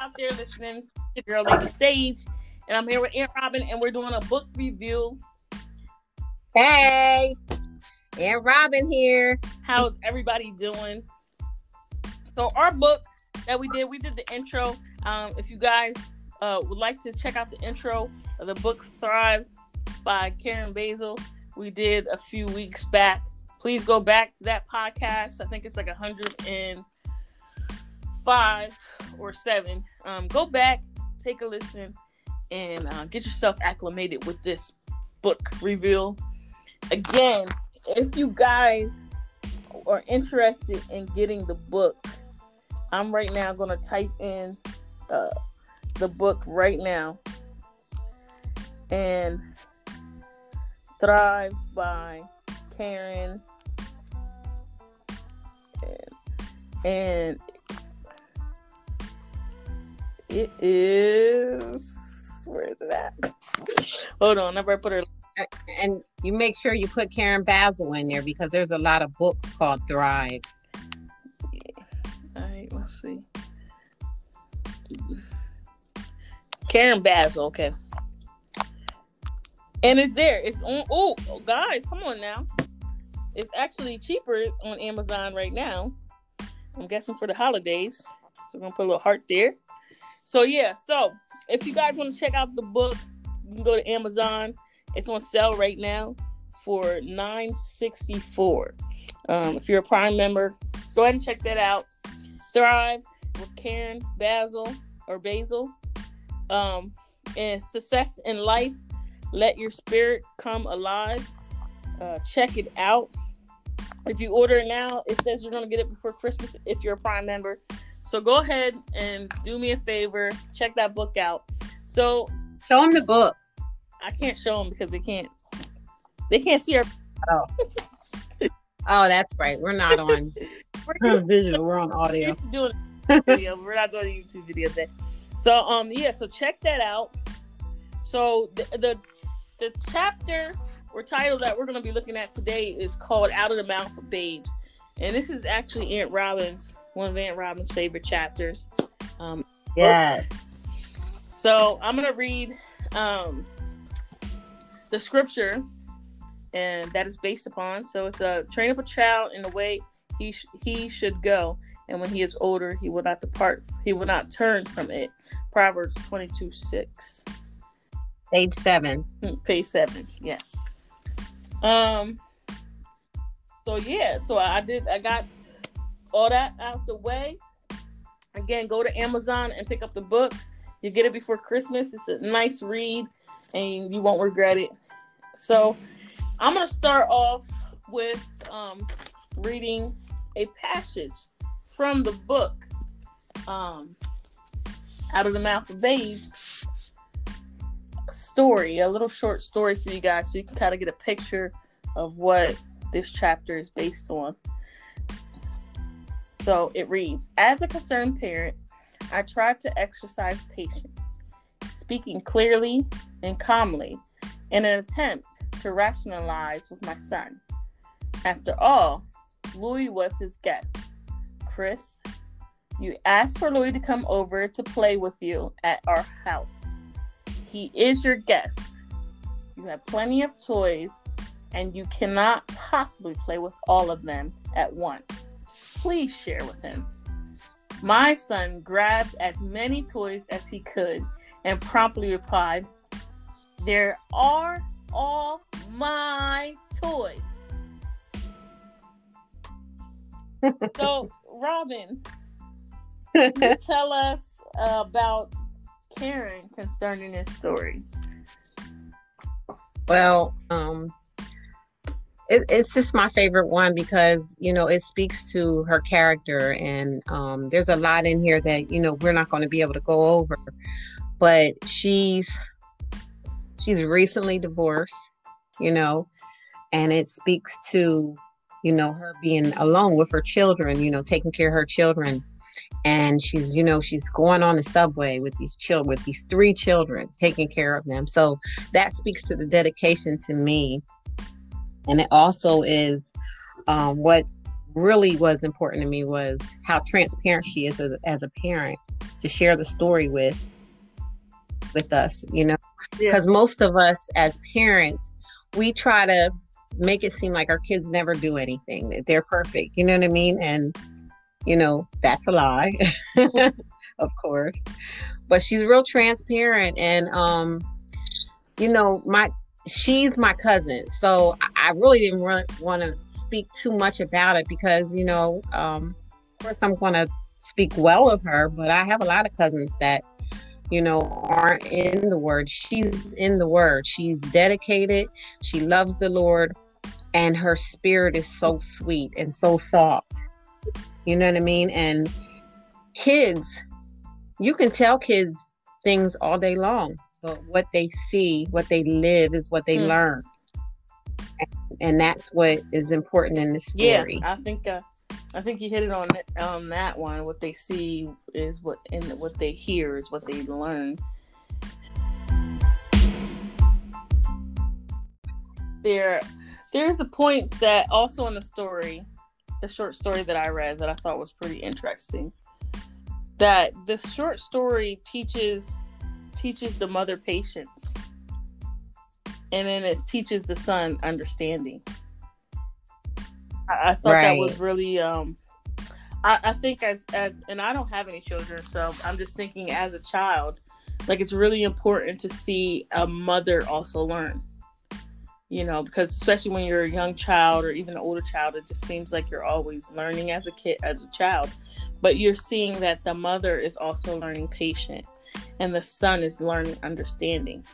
out there listening. Your girl, Lady Sage, and I'm here with Aunt Robin, and we're doing a book review. Hey, Aunt Robin here. How's everybody doing? So, our book that we did, we did the intro. Um, if you guys uh, would like to check out the intro of the book Thrive by Karen Bazzle, we did a few weeks back. Please go back to that podcast. I think it's like 105 or 7. Um, go back, take a listen, and uh, get yourself acclimated with this book reveal. Again, if you guys are interested in getting the book, I'm right now going to type in uh, the book right now. And Thrive by Karen. And, and it is where is it at? Hold on, I better put her and you make sure you put Karen Bazzle in there because there's a lot of books called Thrive. Yeah. All right, let's see. Karen Bazzle, okay. And it's there. It's on. Oh, guys, come on now. It's actually cheaper on Amazon right now. I'm guessing for the holidays. So we're gonna put a little heart there. So yeah. So if you guys want to check out the book, you can go to Amazon. It's on sale right now for nine sixty four. Um, if you're a Prime member, go ahead and check that out. Thrive with Karen Bazzle or Basil. Um, and success in life let Your Spirit Come Alive. Uh, check it out. If you order it now, it says you're to get it before Christmas if you're a Prime member. So go ahead and do me a favor. Check that book out. So show them the book. I can't show them because they can't. They can't see our. Oh. oh, that's right. We're not on. we're just, visual. We're on audio. We're doing video. we're not doing a YouTube video today. So um yeah. So check that out. So the, the the chapter or title that we're going to be looking at today is called Out of the Mouth of Babes. And this is actually Aunt Robin's, one of Aunt Robin's favorite chapters. Um, yeah. So I'm going to read um, the scripture, and that is based upon. So it's a train up a child in the way he, sh- he should go. And when he is older, he will not depart, he will not turn from it. Proverbs 22 6. Page seven. Hmm, page seven, yes. Um. So yeah, so I did. I got all that out the way. Again, go to Amazon and pick up the book. You get it before Christmas. It's a nice read, and you won't regret it. So, I'm gonna start off with um, reading a passage from the book um, "Out of the Mouth of Babes." story, a little short story for you guys so you can kind of get a picture of what this chapter is based on. So it reads As a concerned parent, I tried to exercise patience, speaking clearly and calmly in an attempt to rationalize with my son. After all, Louis was his guest. Chris, you asked for Louis to come over to play with you at our house. He is your guest. You have plenty of toys, and you cannot possibly play with all of them at once. Please share with him. My son grabbed as many toys as he could and promptly replied, There are all my toys. so, Robin, tell us about Karen concerning this story? Well, um, it, it's just my favorite one because you know it speaks to her character, and um, there's a lot in here that you know we're not going to be able to go over. But she's she's recently divorced, you know, and it speaks to you know her being alone with her children, you know, taking care of her children and she's you know she's going on the subway with these children with these three children taking care of them so that speaks to the dedication to me and it also is um, what really was important to me was how transparent she is as, as a parent to share the story with with us, you know, Yeah. because most of us as parents, we try to make it seem like our kids never do anything, that they're perfect, you know what I mean? And, you know, that's a lie, of course. But she's real transparent and, um, you know, my she's my cousin, so I really didn't want to speak too much about it because, you know, um, of course, I'm going to speak well of her, but I have a lot of cousins that you know, aren't in the word. She's in the word. She's dedicated. She loves the Lord. And her spirit is so sweet and so soft. You know what I mean? And kids, you can tell kids things all day long, but what they see, what they live is what they Hmm. learn. And that's what is important in Yeah, story. I think uh, I think you hit it on on that one. What they see is what, and what they hear is what they learn. There, there's a point that also in the story, the short story that I read that I thought was pretty interesting. That this short story teaches teaches the mother patience, and then it teaches the son understanding. I, I thought that was really um I, I think as as and I don't have any children, so I'm just thinking as a child, like it's really important to see a mother also learn. You know, because especially when you're a young child or even an older child, it just seems like you're always learning as a kid as a child. But you're seeing that the mother is also learning patient and the son is learning understanding.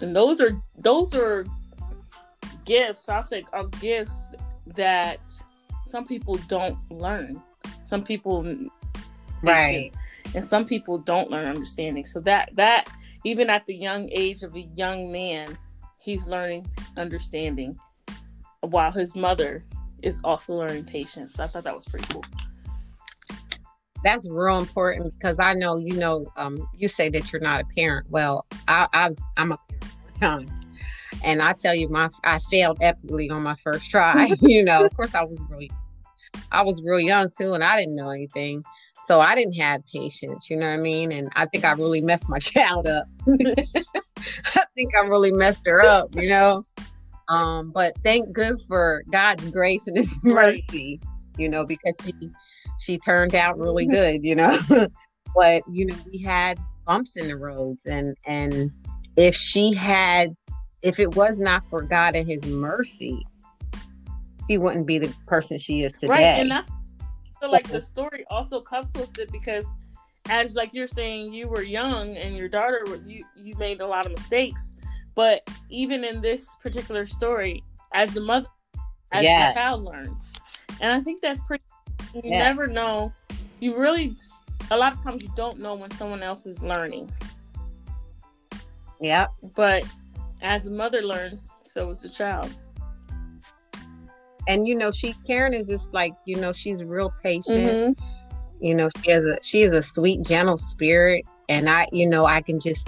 And those are those are gifts, I'll say are gifts that some people don't learn. Some people Right. and some people don't learn understanding. So that that even at the young age of a young man, he's learning understanding, while his mother is also learning patience. I thought that was pretty cool. That's real important because I know you know um, you say that you're not a parent. Well, I, I was, I'm a parent and I tell you, my I failed epically on my first try. you know, of course, I was really, I was real young too, and I didn't know anything, so I didn't have patience. You know what I mean? And I think I really messed my child up. I think I really messed her up. You know. Um, but thank good for God's grace and His mercy. You know, because she she turned out really mm-hmm. good, you know. but you know, we had bumps in the roads, and and if she had, if it was not for God and His mercy, she wouldn't be the person she is today. Right, and that's so like the story also comes with it because as like you're saying you were young and your daughter you you made a lot of mistakes but even in this particular story as the mother as Yeah. the child learns and i think that's pretty you Yeah. never know you really a lot of times you don't know when someone else is learning Yeah. but as a mother learns so is the child And you know, she Karen is just like you know, she's real patient. Mhm. you know she has a she is a sweet gentle spirit and i you know i can just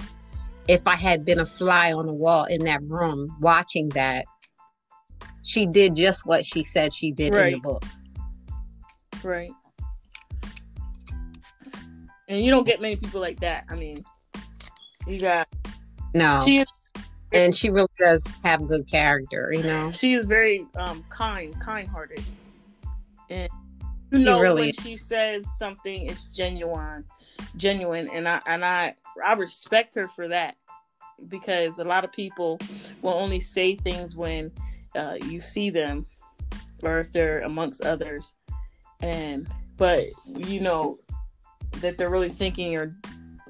if i had been a fly on the wall in that room watching that she did just what she said she did in the book right. And you don't get many people like that i mean. You got no. She is and she really does have good character you know? She is very um kind kind hearted and you She know really when is. she says something is genuine genuine and i and i i respect her for that. Because a lot of people will only say things when uh, you see them or if they're amongst others and but you know that they're really thinking or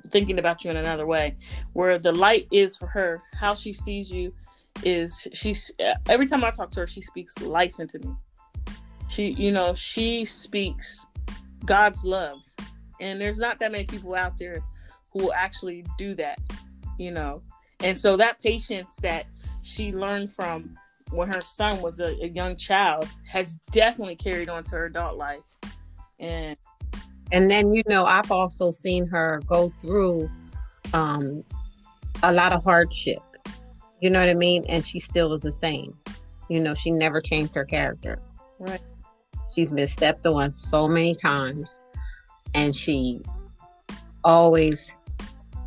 thinking about you in another way. Where the light is for her how she sees you is she's every time i talk to her she speaks life into me. She you know she speaks god's love. And there's not that many people out there who will actually do that you know. And so that patience that she learned from when her son was a, a young child has definitely carried on to her adult life. And and then you know i've also seen her go through um a lot of hardship. You know what i mean? And she still is the same. You know she never changed her character. Right. She's been stepped on so many times and she always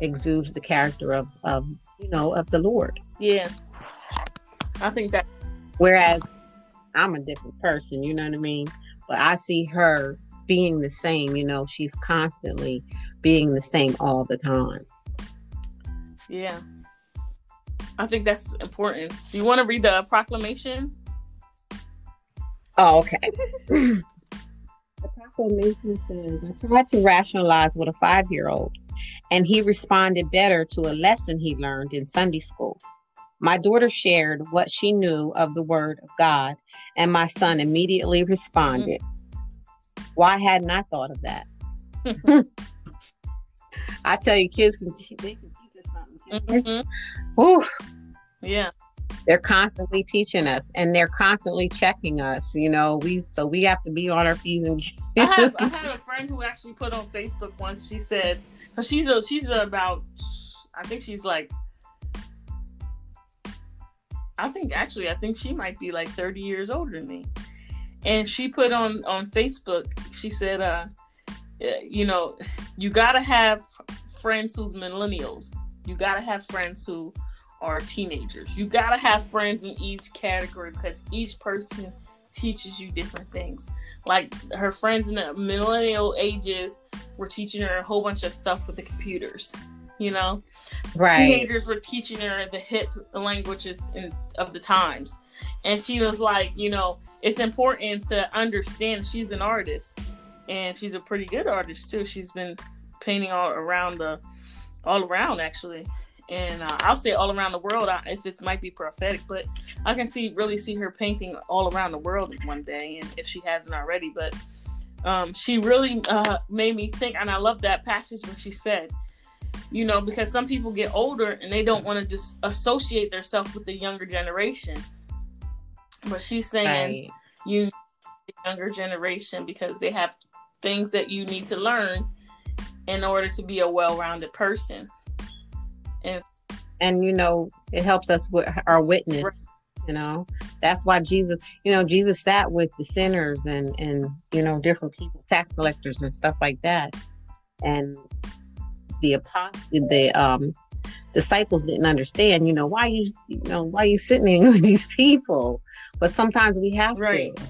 exudes the character of, of you know of the Lord. Yeah, I think that. Whereas I'm a different person, you know what I mean. But I see her being the same. You know, she's constantly being the same all the time. Yeah, I think that's important. Do you want to read the proclamation? Oh, okay. the proclamation says, I tried to rationalize with a five year old, and he responded better to a lesson he learned in Sunday school. My daughter shared what she knew of the Word of God, and my son immediately responded. Mm-hmm. Why hadn't I thought of that? I tell you, kids can, they can teach us something. Mm-hmm. Yeah. They're constantly teaching us and they're constantly checking us, you know. We so we have to be on our feet and I, have, I had a friend who actually put on Facebook once, she said she's a, she's about I think she's like I think actually I think she might be like 30 years older than me. And she put on on Facebook, she said uh you know, you got to have friends who's millennials. You got to have friends who are teenagers. You gotta have friends in each category because each person teaches you different things. Like her friends in the millennial ages were teaching her a whole bunch of stuff with the computers. You know, right? Teenagers were teaching her the hip languages in, of the times, and she was like, you know, it's important to understand. She's an artist, and she's a pretty good artist too. She's been painting all around the, all around actually and uh, I'll say all around the world if it might be prophetic, but I can see really see her painting all around the world one day, and if she hasn't already, but um, she really uh, made me think, and I love that passage when she said, you know, because some people get older and they don't want to just associate themselves with the younger generation, but she's saying right. you the younger generation because they have things that you need to learn in order to be a well-rounded person. And and you know it helps us with our witness you know? That's why jesus you know jesus sat with the sinners and and you know different people tax collectors and stuff like that. And the apostle the um disciples didn't understand you know why you you know why you sitting with these people? But sometimes we have right. to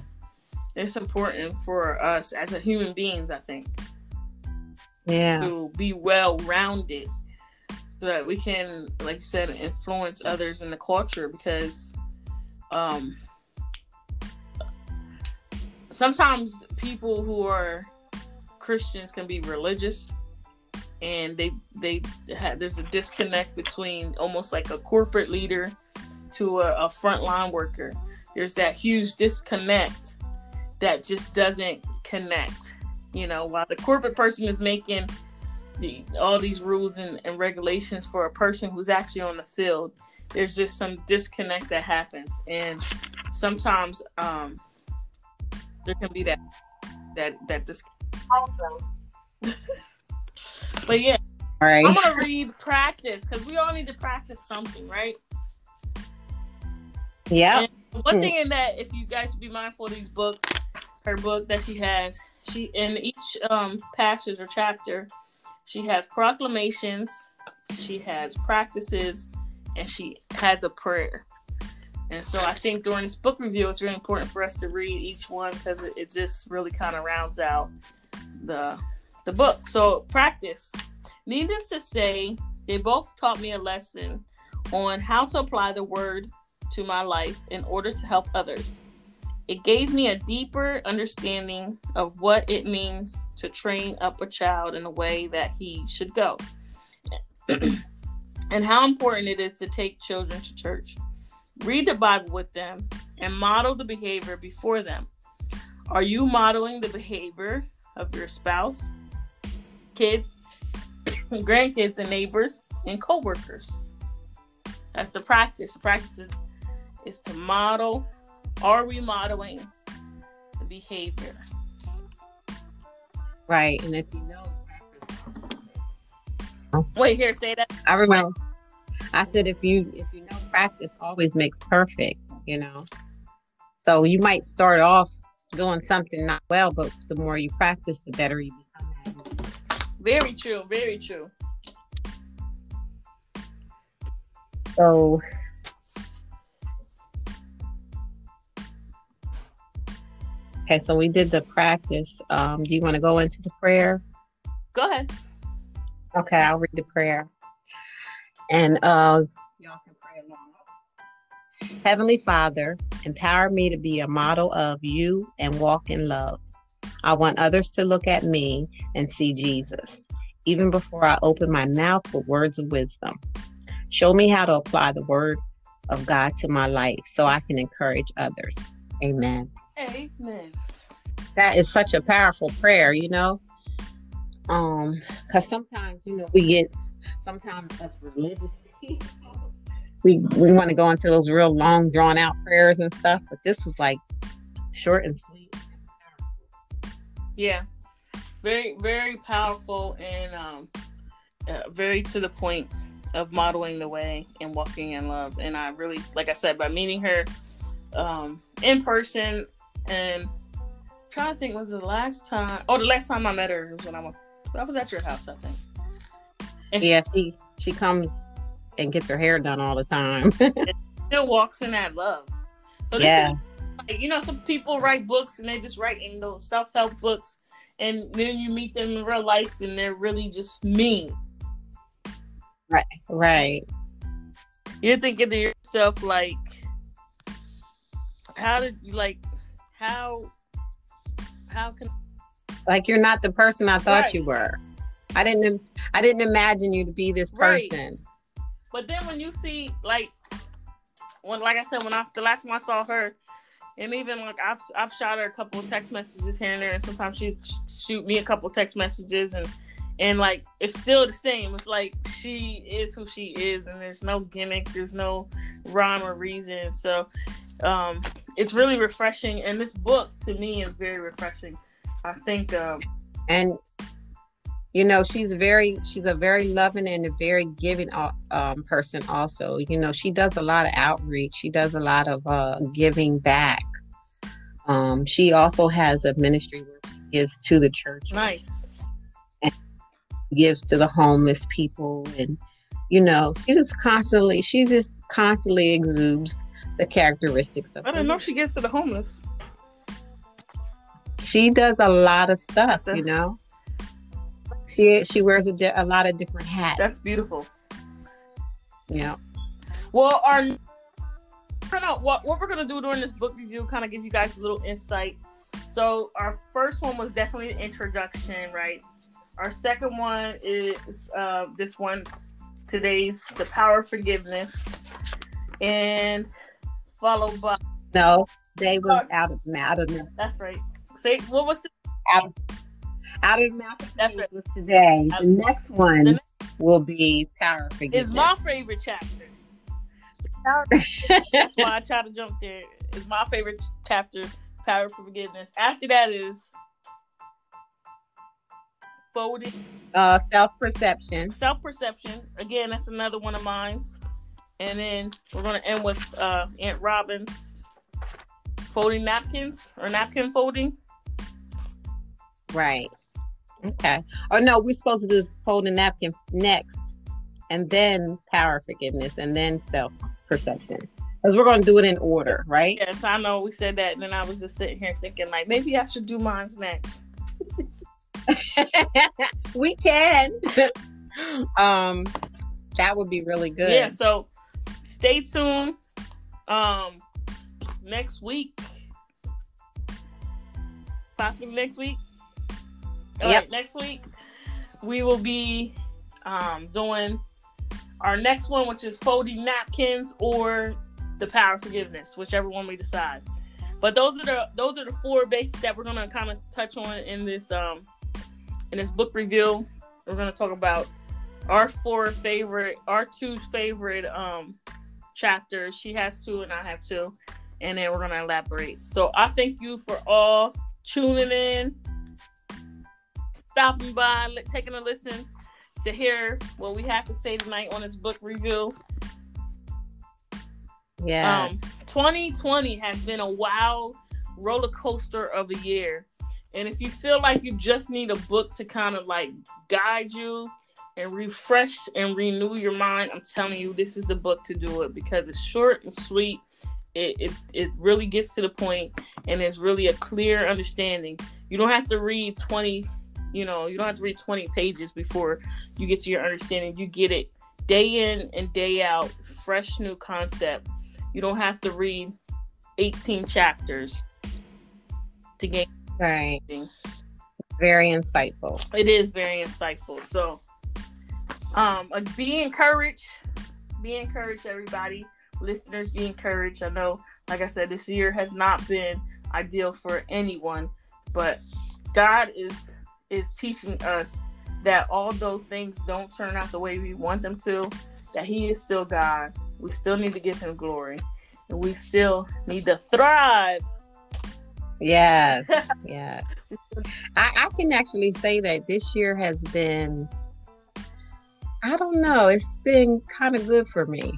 it's important for us as a human beings i think. Yeah. To be well rounded so that we can, like you said, influence others in the culture because um, sometimes people who are Christians can be religious and they they have, there's a disconnect between almost like a corporate leader to a, a frontline worker. There's that huge disconnect that just doesn't connect. You know, while the corporate person is making the, all these rules and, and regulations for a person who's actually on the field, there's just some disconnect that happens, and sometimes um, there can be that that that disconnect. But yeah, all right. I'm gonna read practice because we all need to practice something, right? Yeah. One thing in that, if you guys be mindful of these books, her book that she has, she in each um passage or chapter, she has proclamations, she has practices, and she has a prayer. And so I think during this book review, it's really important for us to read each one because it, it just really kind of rounds out the the book. So practice. Needless to say, they both taught me a lesson on how to apply the word to my life in order to help others. It gave me a deeper understanding of what it means to train up a child in a way that he should go, and how important it is to take children to church. Read the Bible with them and model the behavior before them. Are you modeling the behavior of your spouse, kids, grandkids, and neighbors and coworkers? That's the practice. The practice is, is to model are we modeling the behavior? Right. And if you know Wait, here, say that. I remember I said if you if you know practice always makes perfect, you know. So you might start off doing something not well, but the more you practice, the better you Very true. Very true. So Okay, so we did the practice. Um, do you want to go into the prayer? Go ahead. Okay, I'll read the prayer. And uh, y'all can pray along. Heavenly Father, empower me to be a model of you and walk in love. I want others to look at me and see Jesus, even before I open my mouth with words of wisdom. Show me how to apply the word of God to my life so I can encourage others. Amen. Amen. That is such a powerful prayer, you know. Um, because sometimes, you know, we get sometimes us religious people, we we want to go into those real long, drawn out prayers and stuff, but this was like short and sweet. Yeah, very very powerful and um, uh, very to the point of modeling the way and walking in love. And I really, like I said, by meeting her um, in person and trying to think was the last time oh the last time I met her was when I was I was at your house I think. And yeah, she she comes and gets her hair done all the time. still walks in that love. So this yeah. is like you know some people write books and they just write in those self help books and then you meet them in real life and they're really just mean. Right. Right. You're thinking to yourself like how did you like how how can like you're not the person I thought right. you were. I didn't I didn't imagine you to be this person. Right. But then when you see like when like I said when I the last time I saw her and even like I've I've shot her a couple of text messages here and there and sometimes she shoot me a couple text messages and and like it's still the same. It's like she is who she is and there's no gimmick, there's no rhyme or reason. So um it's really refreshing and this book to me is very refreshing i think um and you know she's very she's a very loving and a very giving uh, um, person also you know she does a lot of outreach she does a lot of uh, giving back um, she also has a ministry where she gives to the church nice and gives to the homeless people and you know she just constantly she just constantly exudes the characteristics of. I don't know if she gets to the homeless. She does a lot of stuff, you know. She she wears a, di- a lot of different hats. That's beautiful. Yeah. Well, our of what what we're gonna do during this book review, kind of give you guys a little insight. So our first one was definitely the introduction, right? Our second one is uh, this one today's the power of forgiveness, and followed by no, they was out of out of That's right. Say what was it? Out, out of mouth of That's right. was today. the next one the next will be power forgiveness. It's my favorite chapter. That's why I try to jump there. It's my favorite chapter, power for forgiveness. After that is folding. Uh, self perception. Self perception. Again, that's another one of mine. And then we're gonna end with uh, Aunt Robin's folding napkins or napkin folding. Right. Okay. Oh no, we're supposed to do folding napkin next, and then power forgiveness, and then self perception. Because we're going to do it in order, right? Yes, I know we said that, and then I was just sitting here thinking, like, maybe I should do mine's next. we can. um, that would be really good. Yeah. So stay tuned. Um, next week, possibly next week. All yep. Right, next week we will be um, doing our next one, which is folding napkins or the power of forgiveness, whichever one we decide. But those are the those are the four bases that we're gonna kind of touch on in this um in this book review. We're gonna talk about our four favorite, our two favorite um chapters. She has two, and I have two, and then we're gonna elaborate. So I thank you for all tuning in, stopping by, taking a listen to hear what we have to say tonight on this book review. Yeah. Um, 2020 has been a wild roller coaster of a year. And if you feel like you just need a book to kind of like guide you and refresh and renew your mind, I'm telling you, this is the book to do it because it's short and sweet. It, it, it really gets to the point and it's really a clear understanding. You don't have to read 20, you know, you don't have to read 20 pages before you get to your understanding. You get it day in and day out, fresh new concept. You don't have to read 18 chapters to gain right. Very insightful. It is very insightful. So, um, be encouraged. Be encouraged, everybody. Listeners, be encouraged. I know, like I said, this year has not been ideal for anyone, but God is is teaching us that although things don't turn out the way we want them to, that He is still God. We still need to give Him glory, and we still need to thrive. Yes, yeah. I, I can actually say that this year has been. I don't know. It's been kind of good for me.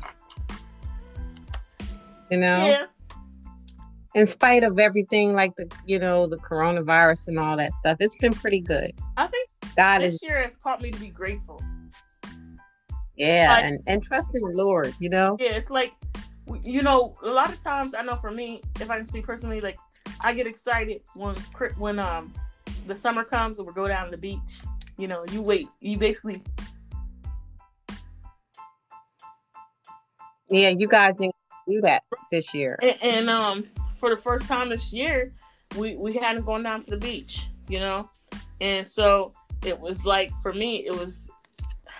You know. Yeah. In spite of everything, like the you know the coronavirus and all that stuff, it's been pretty good. I think God this is year has taught me to be grateful. yeah, like- and and trust in the Lord. You know. Yeah, it's like you know, a lot of times I know for me, if I can speak personally, like I get excited when when um the summer comes and we go down to the beach. You know, you wait, you basically Yeah, you guys didn't do that this year. and, and um for the first time this year, we we hadn't gone down to the beach. You know, and so it was like for me, it was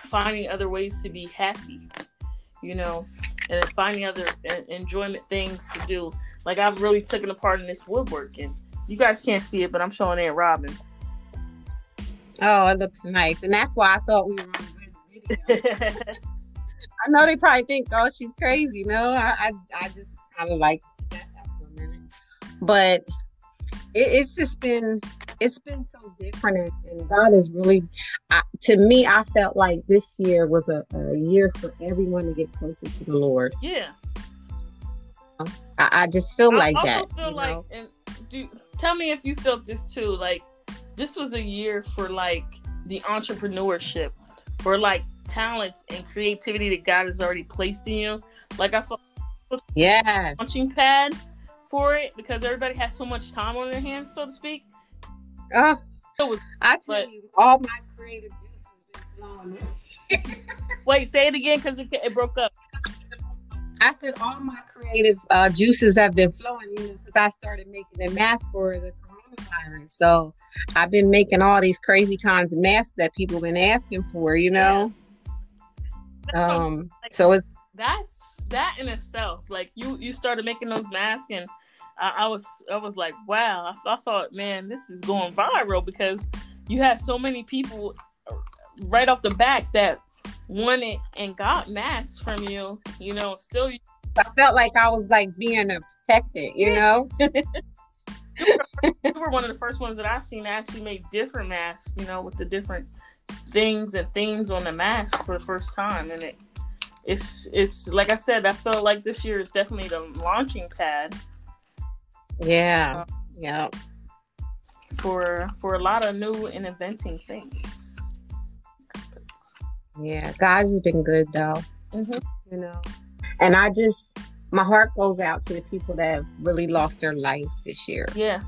finding other ways to be happy. You know, and finding other enjoyment things to do. Like I've really taken a part in this woodworking. You guys can't see it, but I'm showing Aunt Robin. Oh, it looks nice, and that's why I thought we were on video. I know they probably think, oh, she's crazy. No, I, I, I just kind of like but it, it's just been, it's been so different, and, God is really, I, to me, I felt like this year was a, a year for everyone to get closer to the Lord. yeah, I, I just feel like I also that. feel you like, know? and do tell me if you felt this too. Like this was a year for like the entrepreneurship, or like talents and creativity that God has already placed in you. Like I felt yes, launching pad for it because everybody has so much time on their hands, so to speak. oh, It was- I tell but- you, all my creative juices been flowing. Wait, say it again because it, it broke up. I said all my creative uh, juices have been flowing, you know, because I started making a mask for the coronavirus. So I've been making all these crazy kinds of masks that people have been asking for, you know. I'm Um, so it's that's that in itself. Like you, you started making those masks, and I, I was, I was like, wow. I, I thought, man, this is going viral because you had so many people right off the back that wanted and got masks from you. You know, still I felt like I was like being protected, you know. you were one of the first ones that I seen that actually made different masks. You know, with the different things and themes on the mask for the first time, and it. It's it's like I said. I felt like this year is definitely the launching pad Yeah, yeah, for for a lot of new and inventing things. yeah. God has been good though, Mm-hmm. you know. And I just, my heart goes out to the people that have really lost their life this year. Yeah.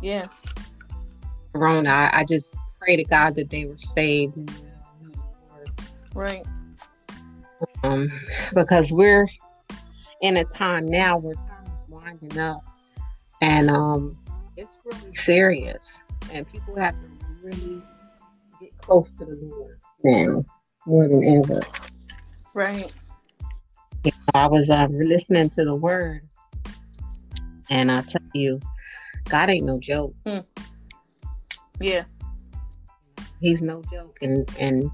Yeah. Corona. I, I just pray to God that they were saved. Right. um, because we're in a time now where winding up, and um, it's really serious, and people have to really get close to the Lord now more than ever. Right. I was um, listening to the Word, and I tell you, God ain't no joke. Yeah. He's no joke, and and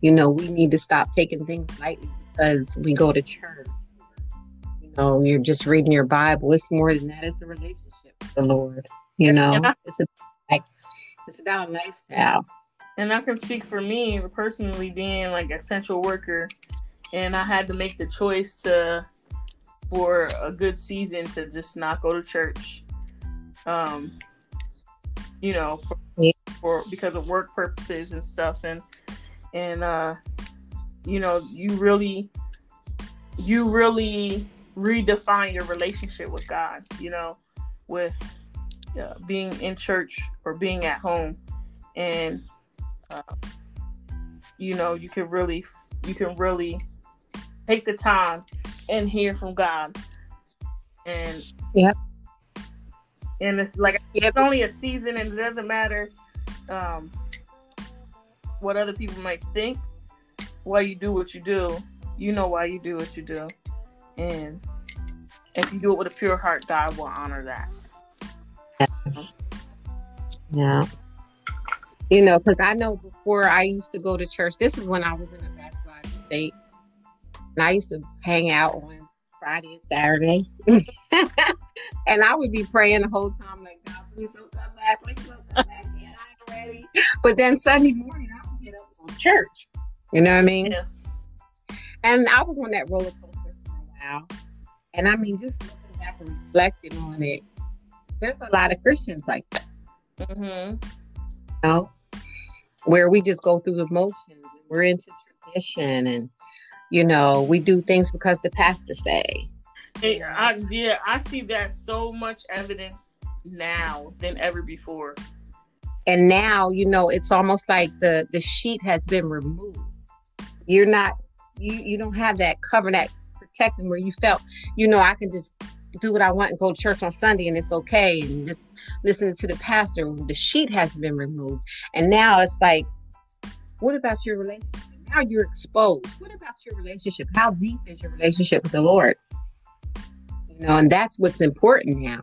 you know we need to stop taking things lightly because we go to church. Know, you're just reading your Bible. It's more than that. It's a relationship with the Lord. You know, Yeah. it's a like it's about a lifestyle. And I can speak for me personally being like a central worker and I had to make the choice to for a good season to just not go to church. Um you know, for, Yeah. for because of work purposes and stuff, and and uh, you know, you really, you really redefine your relationship with God. You know, with uh, being in church or being at home, and uh, you know, you can really, you can really take the time and hear from God, and yeah. and it's like Yep. it's only a season and it doesn't matter um, what other people might think why you do what you do you know why you do what you do and if you do it with a pure heart god will honor that Yes. Yeah. You know, because I know before I used to go to church, this is when I was in a backsliding state. And I used to hang out on Friday and Saturday. and I would be praying the whole time, like, God, please don't come back. Please don't come back yet. I'm ready. But then Sunday morning, I would get up and go to church. You know what I mean? Yeah. And I was on that roller coaster while. And I mean, just looking back and reflecting on it, there's a lot of Christians like that, mm-hmm. you know, where we just go through the motions. And we're into tradition and, you know, we do things because the pastor say. I, yeah i see that so much evidence now than ever before And now, you know, it's almost like the the sheet has been removed. You're not you you don't have that cover that protecting where you felt, you know, I can just do what I want and go to church on Sunday and it's okay and just listening to the pastor. The sheet has been removed. And now it's like, what about your relationship? Now you're exposed. What about your relationship? How deep is your relationship with the Lord? You know, and that's what's important now.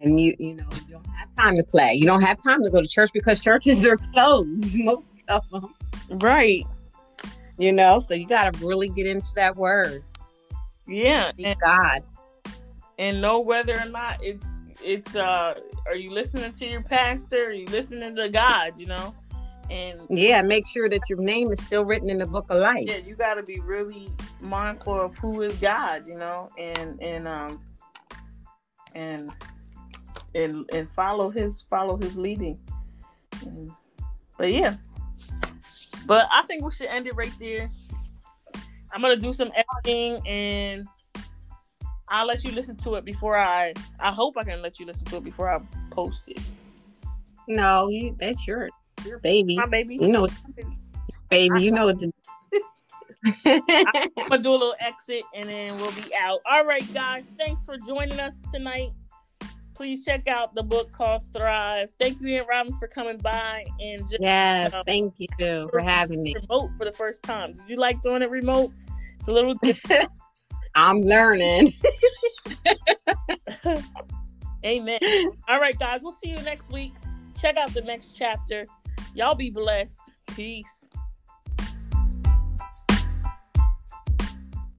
And you, you know, you don't have time to play. You don't have time to go to church because churches are closed, most of them. right You know, so you got to really get into that word. yeah and, God. and know whether or not it's it's uh are you listening to your pastor are you listening to god you know and Yeah, make sure that your name is still written in the book of life. yeah, you got to be really mindful of who is God, you know, and and um and and and follow his follow his leading. And- but yeah, but I think we should end it right there. I'm gonna do some editing and I'll let you listen to it before I. I hope I can let you listen to it before I post it. No, you that's your your baby. My baby. You know, baby. baby, you know what to I'm gonna do a little exit and then we'll be out. All right, guys. Thanks for joining us tonight. Please check out the book called Thrive. Thank you, Aunt Robin, for coming by and just Yes, um, thank you for having me. remote for the first time. Did you like doing it remote? It's a little. I'm learning. Amen. All right, guys. We'll see you next week. Check out the next chapter. Y'all be blessed. Peace.